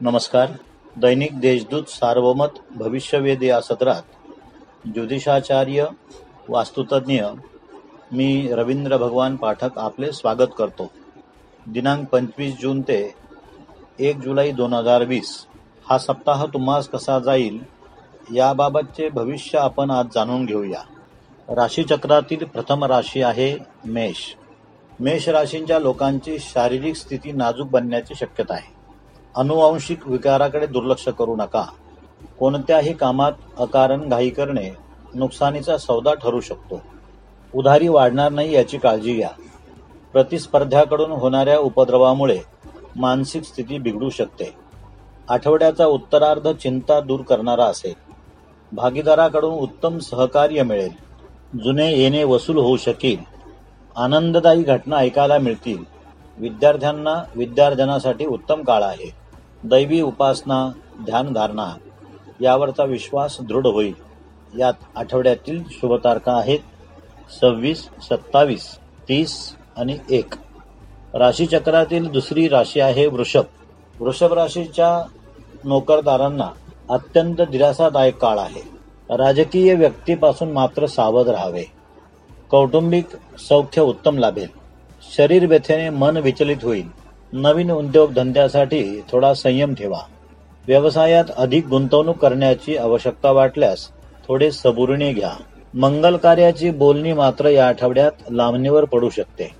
नमस्कार. दैनिक देशदूत सार्वमत भविष्यवेध या सत्रात ज्योतिषाचार्य वास्तुतज्ञ मी रवींद्र भगवान पाठक आपले स्वागत करतो. दिनांक पंचवीस जून ते एक जुलै दोन हजार वीस. हा सप्ताह तुम्हास कसा जाईल याबाबतचे भविष्य आपण आज जाणून घेऊया. राशीचक्रातील प्रथम राशी आहे मेष. मेष राशींच्या लोकांची शारीरिक स्थिती नाजूक बनण्याची शक्यता आहे. अनुवांशिक विकाराकडे दुर्लक्ष करू नका. कोणत्याही कामात अकारण घाई करणे नुकसानीचा सौदा ठरू शकतो. उधारी वाढणार नाही याची काळजी घ्या. प्रतिस्पर्ध्याकडून होणाऱ्या उपद्रवामुळे मानसिक स्थिती बिघडू शकते. आठवड्याचा उत्तरार्ध चिंता दूर करणारा असेल. भागीदाराकडून उत्तम सहकार्य मिळेल. जुने येणे वसूल होऊ शकेल. आनंददायी घटना ऐकायला मिळतील. विद्यार्थ्यांना विद्यार्जनासाठी उत्तम काळ आहे. दैवी उपासना ध्यानधारणा यावरचा विश्वास दृढ होईल. यात आठवड्यातील शुभतारखा आहेत. सव्वीस सत्तावीस तीस आणि एक. राशीचक्रातील दुसरी राशी आहे वृषभ. वृषभ राशीच्या नोकरदारांना अत्यंत दिलासादायक काळ आहे. राजकीय व्यक्तीपासून मात्र सावध राहावे. कौटुंबिक सौख्य उत्तम लाभेल. शरीर व्यथेने मन विचलित होईल. नवीन उद्योगधंद्यासाठी थोडा संयम ठेवा. व्यवसायात अधिक गुंतवणूक करण्याची आवश्यकता वाटल्यास थोडे सबुरणे घ्या. मंगल कार्याची बोलणी मात्र या आठवड्यात लांबणीवर पडू शकते.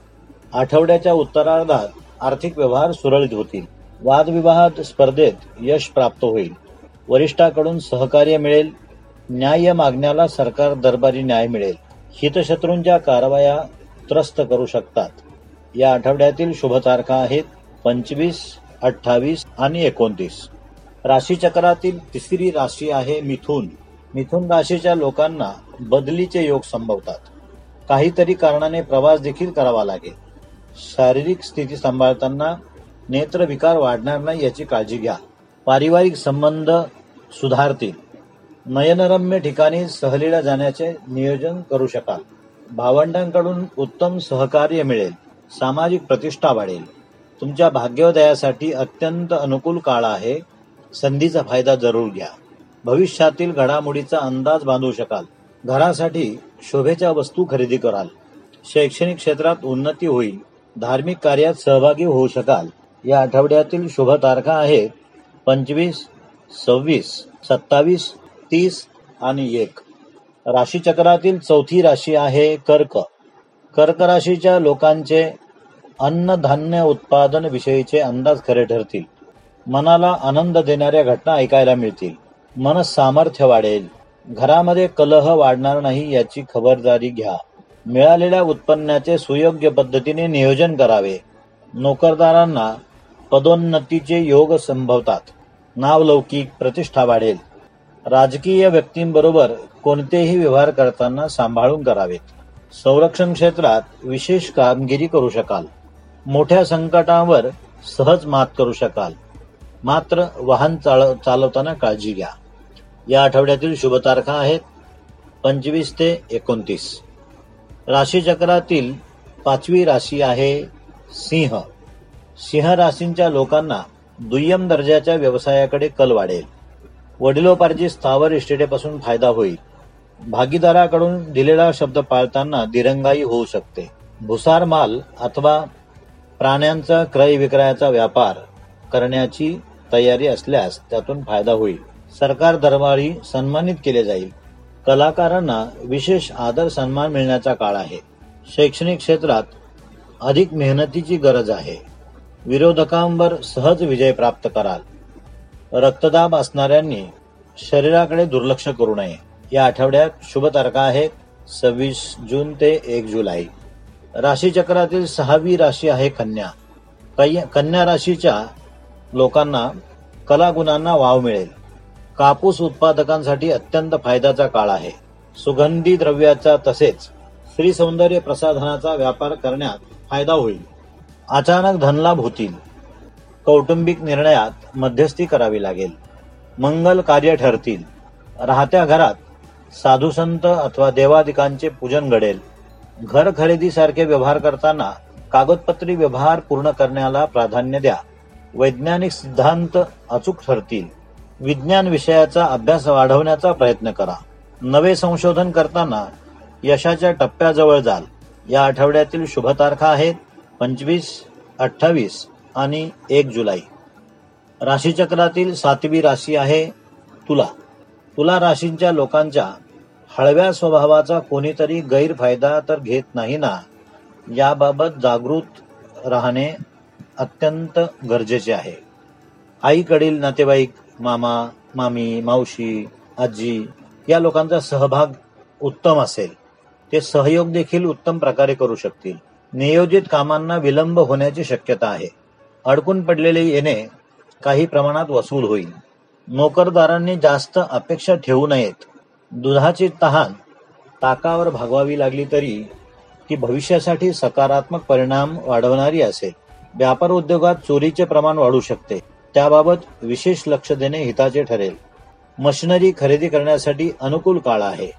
आठवड्याच्या उत्तरार्धात आर्थिक व्यवहार सुरळीत होतील. वादविवाहात स्पर्धेत यश प्राप्त होईल. वरिष्ठाकडून सहकार्य मिळेल. न्याय मागण्याला सरकार दरबारी न्याय मिळेल. हितशत्रूंच्या कारवाया त्रस्त करू शकतात. या आठवड्यातील शुभ तारखा आहेत पंचवीस अठ्ठावीस आणि एकोणतीस. राशीचक्रातील तिसरी राशी आहे मिथुन. मिथुन राशीच्या लोकांना बदलीचे योग संभवतात. काहीतरी कारणाने प्रवास देखील करावा लागेल. शारीरिक स्थिती सांभाळताना नेत्रविकार वाढणार नाही याची काळजी घ्या. पारिवारिक संबंध सुधारतील. नयनरम्य ठिकाणी सहलीला जाण्याचे नियोजन करू शकाल भावंडांकडून उत्तम सहकार्य मिळेल. सामाजिक प्रतिष्ठा वाढेल. तुमच्या भाग्योदयासाठी अत्यंत अनुकूल काळ आहे. संधीचा फायदा जरूर घ्या. भविष्यातील घडामोडीचा अंदाज बांधू शकाल. घरासाठी शोभेच्या वस्तू खरेदी कराल. शैक्षणिक क्षेत्रात उन्नती होईल. धार्मिक कार्यात सहभागी होऊ शकाल. या आठवड्यातील शुभ तारखा आहेत पंचवीस सव्वीस सत्तावीस तीस आणि एक. राशीचक्रातील चौथी राशी आहे कर्क. कर्कराशीच्या लोकांचे अन्नधान्य उत्पादन विषयीचे अंदाज खरे ठरतील. मनाला आनंद देणाऱ्या घटना ऐकायला मिळतील. मन सामर्थ्य वाढेल. घरामध्ये कलह वाढणार नाही याची खबरदारी घ्या. मिळालेल्या उत्पन्नाचे सुयोग्य पद्धतीने नियोजन करावे. नोकरदारांना पदोन्नतीचे योग संभवतात. नावलौकिक प्रतिष्ठा वाढेल. राजकीय व्यक्तींबरोबर कोणतेही व्यवहार करताना सांभाळून करावेत. संरक्षण क्षेत्रात विशेष कामगिरी करू शकाल. मोठ्या संकटावर सहज मात करू शकाल. मात्र वाहन चाल चालवताना काळजी घ्या. या आठवड्यातील शुभ तारखा आहेत पंचवीस ते एकोणतीस. राशीचक्रातील पाचवी राशी आहे सिंह. सिंह राशींच्या लोकांना दुय्यम दर्जाच्या व्यवसायाकडे कल वाढेल. वडिलोपार्जित स्थावर इस्टेटेपासून फायदा होईल. भागीदाराकडून दिलेला शब्द पाळताना दिरंगाई होऊ शकते. भुसार माल अथवा प्राण्यांचा क्रय विक्रयाचा व्यापार करण्याची तयारी असल्यास त्यातून फायदा होईल. सरकार दरबारी सन्मानित केले जाईल. कलाकारांना विशेष आदर सन्मान मिळण्याचा काळ आहे. शैक्षणिक क्षेत्रात अधिक मेहनतीची गरज आहे. विरोधकांवर सहज विजय प्राप्त कराल. रक्तदाब असणाऱ्यांनी शरीराकडे दुर्लक्ष करू नये. या आठवड्यात शुभ तारखा आहेत सव्वीस जून ते एक जुलै. राशीचक्रातील सहावी राशी आहे कन्या. कन्या राशीच्या लोकांना कलागुणांना वाव मिळेल. कापूस उत्पादकांसाठी अत्यंत फायद्याचा काळ आहे. सुगंधी द्रव्याचा तसेच स्त्री सौंदर्य प्रसाधनाचा व्यापार करण्यात फायदा होईल. अचानक धनलाभ होतील. कौटुंबिक निर्णयात मध्यस्थी करावी लागेल. मंगल कार्य ठरतील. राहत्या घरात साधू संत अथवा देवादिकांचे पूजन घडेल. घर खरेदीसारखे व्यवहार करताना कागदपत्री व्यवहार पूर्ण करण्याला प्राधान्य द्या. वैज्ञानिक सिद्धांत अचूक ठरतील. विज्ञान विषयाचा अभ्यास वाढवण्याचा प्रयत्न करा. नवे संशोधन करताना यशाच्या टप्प्याजवळ जाल. या आठवड्यातील शुभ तारखा आहेत पंचवीस अठ्ठावीस आणि एक जुलै. राशीचक्रातील सातवी राशी आहे तुला. तुला राशींच्या लोकांच्या हळव्या स्वभावाचा कोणीतरी गैरफायदा तर घेत नाही ना? याबाबत जागृत राहणे अत्यंत गरजेचे आहे. आईकडील नातेवाईक मामा मामी मावशी आजी या लोकांचा सहभाग उत्तम असेल. ते सहयोग देखील उत्तम प्रकारे करू शकतील. नियोजित कामांना विलंब होण्याची शक्यता आहे. अडकून पडलेले येणे काही प्रमाणात वसूल होईल. नोकरदारांनी जास्त अपेक्षा ठेवू नयेत. दुधाची तहान ताकावर भागवावी लागली तरी ती भविष्यासाठी सकारात्मक परिणाम वाढवणारी असेल. व्यापार उद्योगात चोरीचे प्रमाण वाढू शकते. त्याबाबत विशेष लक्ष देणे हिताचे ठरेल. मशिनरी खरेदी करण्यासाठी अनुकूल काळ आहे.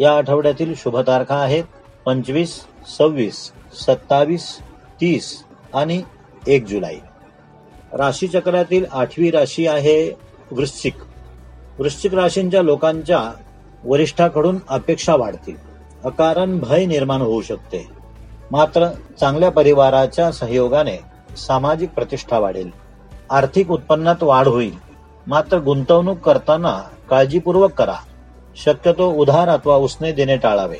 या आठवड्यातील शुभ तारखा आहेत पंचवीस सव्वीस सत्तावीस तीस आणि एक जुलै. राशी चक्रातील आठवी राशी आहे वृश्चिक. वृश्चिक राशींच्या लोकांच्या वरिष्ठाकडून अपेक्षा वाढतील. अकारण भय निर्माण होऊ शकते. मात्र चांगल्या परिवाराच्या सहयोगाने सामाजिक प्रतिष्ठा वाढेल. आर्थिक उत्पन्नात वाढ होईल. मात्र गुंतवणूक करताना काळजीपूर्वक करा. शक्यतो उधार अथवा उसने देणे टाळावे.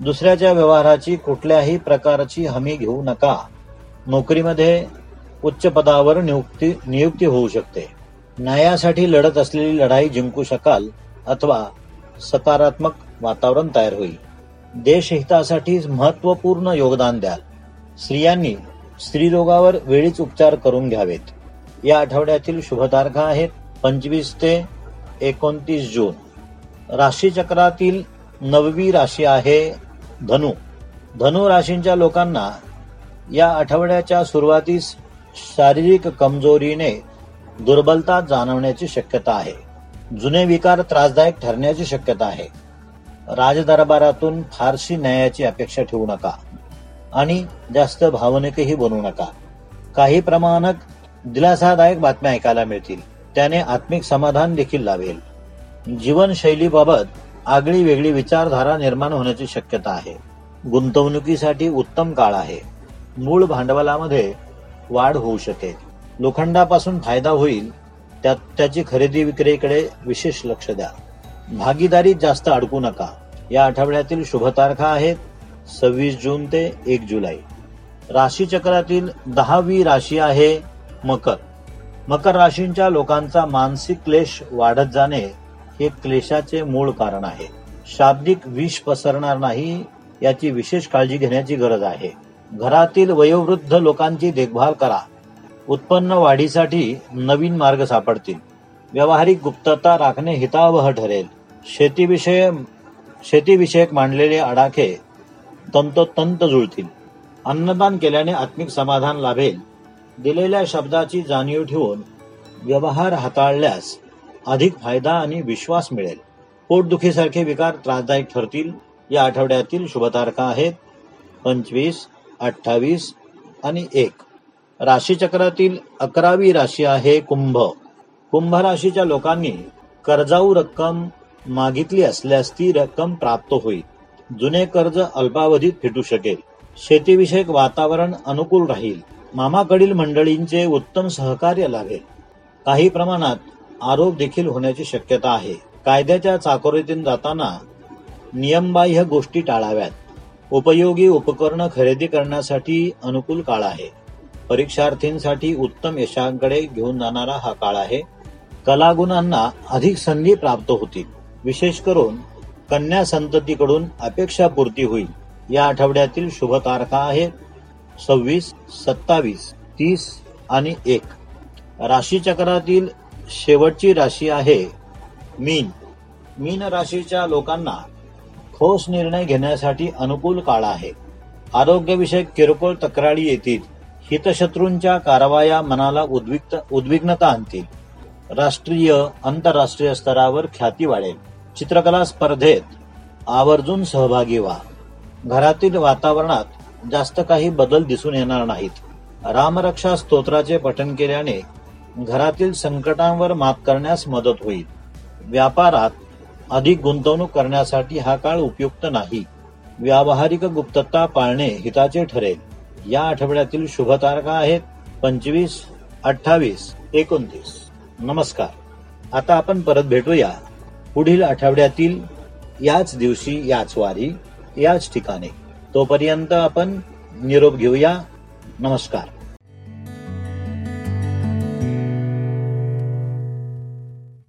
दुसऱ्याच्या व्यवहाराची कुठल्याही प्रकारची हमी घेऊ नका. नोकरीमध्ये उच्च पदावर नियुक्ती नियुक्ती होऊ शकते. न्यायासाठी लढत असलेली लढाई जिंकू शकाल अथवा सकारात्मक वातावरण तयार होईल. देशहितासाठी महत्त्वपूर्ण योगदान द्याल. स्त्रियांनी स्त्रीरोगावर वेळीच उपचार करून घ्यावेत. या आठवड्यातील शुभ तारखा आहेत पंचवीस ते एकोणतीस जून. राशीचक्रातील नववी राशी आहे धनु. धनु राशींच्या लोकांना या आठवड्याच्या सुरुवातीस शारीरिक कमजोरीने दुर्बलता जाणवण्याची शक्यता आहे. जुने विकार त्रासदायक ठरण्याची शक्यता आहे. राजदरबारातून फारशी न्यायाची अपेक्षा ठेवू नका. आणि जास्त भावनिकही बनवू नका. काही प्रमाणात दिलासादायक बातम्या ऐकायला मिळतील. त्याने आत्मिक समाधान देखील लाभेल. जीवनशैलीबाबत आगळी वेगळी विचारधारा निर्माण होण्याची शक्यता आहे. गुंतवणुकीसाठी उत्तम काळ आहे. मूळ भांडवलामध्ये वाढ होऊ शकेल. लोखंडापासून फायदा होईल त्यात त्याची खरेदी विक्रीकडे विशेष लक्ष द्या. भागीदारीत जास्त अडकू नका. या आठवड्यातील शुभ तारखा आहेत सव्वीस जून ते एक जुलै. राशीचक्रातील दहावी राशी आहे मकर. मकर राशींच्या लोकांचा मानसिक क्लेश वाढत जाणे हे क्लेशाचे मूळ कारण आहे. शाब्दिक विष पसरणार नाही याची विशेष काळजी घेण्याची गरज आहे. घरातील वयोवृद्ध लोकांची देखभाल करा. उत्पन्न वाढीसाठी नवीन मार्ग सापडतील. व्यावहारिक गुप्तता राखणे हितावह ठरेल. शेतीविषय शेतीविषयक मांडलेले आडाखे तंतोतंत जुळतील. अन्नदान केल्याने आत्मिक समाधान लाभेल. दिलेल्या शब्दाची जाणीव ठेवून व्यवहार हाताळल्यास अधिक फायदा आणि विश्वास मिळेल. पोटदुखीसारखे विकार त्रासदायक ठरतील. या आठवड्यातील शुभतारखा आहेत. पंचवीस अठ्ठावीस आणि एक. राशीचक्रातील अकरावी राशी आहे कुंभ. कुंभ राशीच्या लोकांनी कर्जाऊ रक्कम मागितली असल्यास ती रक्कम प्राप्त होईल. जुने कर्ज अल्पावधीत फिटू शकेल. शेतीविषयक वातावरण अनुकूल राहील. मामाकडील मंडळींचे उत्तम सहकार्य लाभेल. काही प्रमाणात आरोप देखील होण्याची शक्यता आहे. कायद्याच्या चाकोरीतून जाताना नियमबाह्य गोष्टी टाळाव्यात. उपयोगी उपकरणं खरेदी करण्यासाठी अनुकूल काळ आहे. परीक्षार्थींसाठी उत्तम यशांकडे घेऊन जाणारा हा काळ आहे. कलागुणांना अधिक संधी प्राप्त होतील. विशेष करून कन्या संततीकडून अपेक्षा पूर्ती होईल. या आठवड्यातील शुभ तारखा आहेत सव्वीस सत्तावीस तीस आणि एक. राशीचक्रातील शेवटची राशी आहे मीन. मीन राशीच्या लोकांना ठोस निर्णय घेण्यासाठी अनुकूल काळ आहे. आरोग्यविषयक किरकोळ तक्रारी येतील. हितशत्रूंच्या कारवाया मनाला उद्विग्त उद्विग्नता आणतील. राष्ट्रीय आंतरराष्ट्रीय स्तरावर ख्याती वाढेल. चित्रकला स्पर्धेत आवर्जून सहभागी व्हा. घरातील वातावरणात जास्त काही बदल दिसून येणार नाहीत. रामरक्षा स्तोत्राचे पठन केल्याने घरातील संकटांवर मात करण्यास मदत होईल. व्यापारात अधिक गुंतवणूक करण्यासाठी हा काळ उपयुक्त नाही. व्यावहारिक गुप्तता पाळणे हिताचे ठरेल. या आठवड्यातील शुभ तारखा आहेत पंचवीस अठ्ठावीस एकोणतीस. नमस्कार. आता आपण परत भेटूया. पुढील आठवड्यातील याच दिवशी याच वारी याच ठिकाणी. तोपर्यंत आपण निरोप घेऊया. नमस्कार.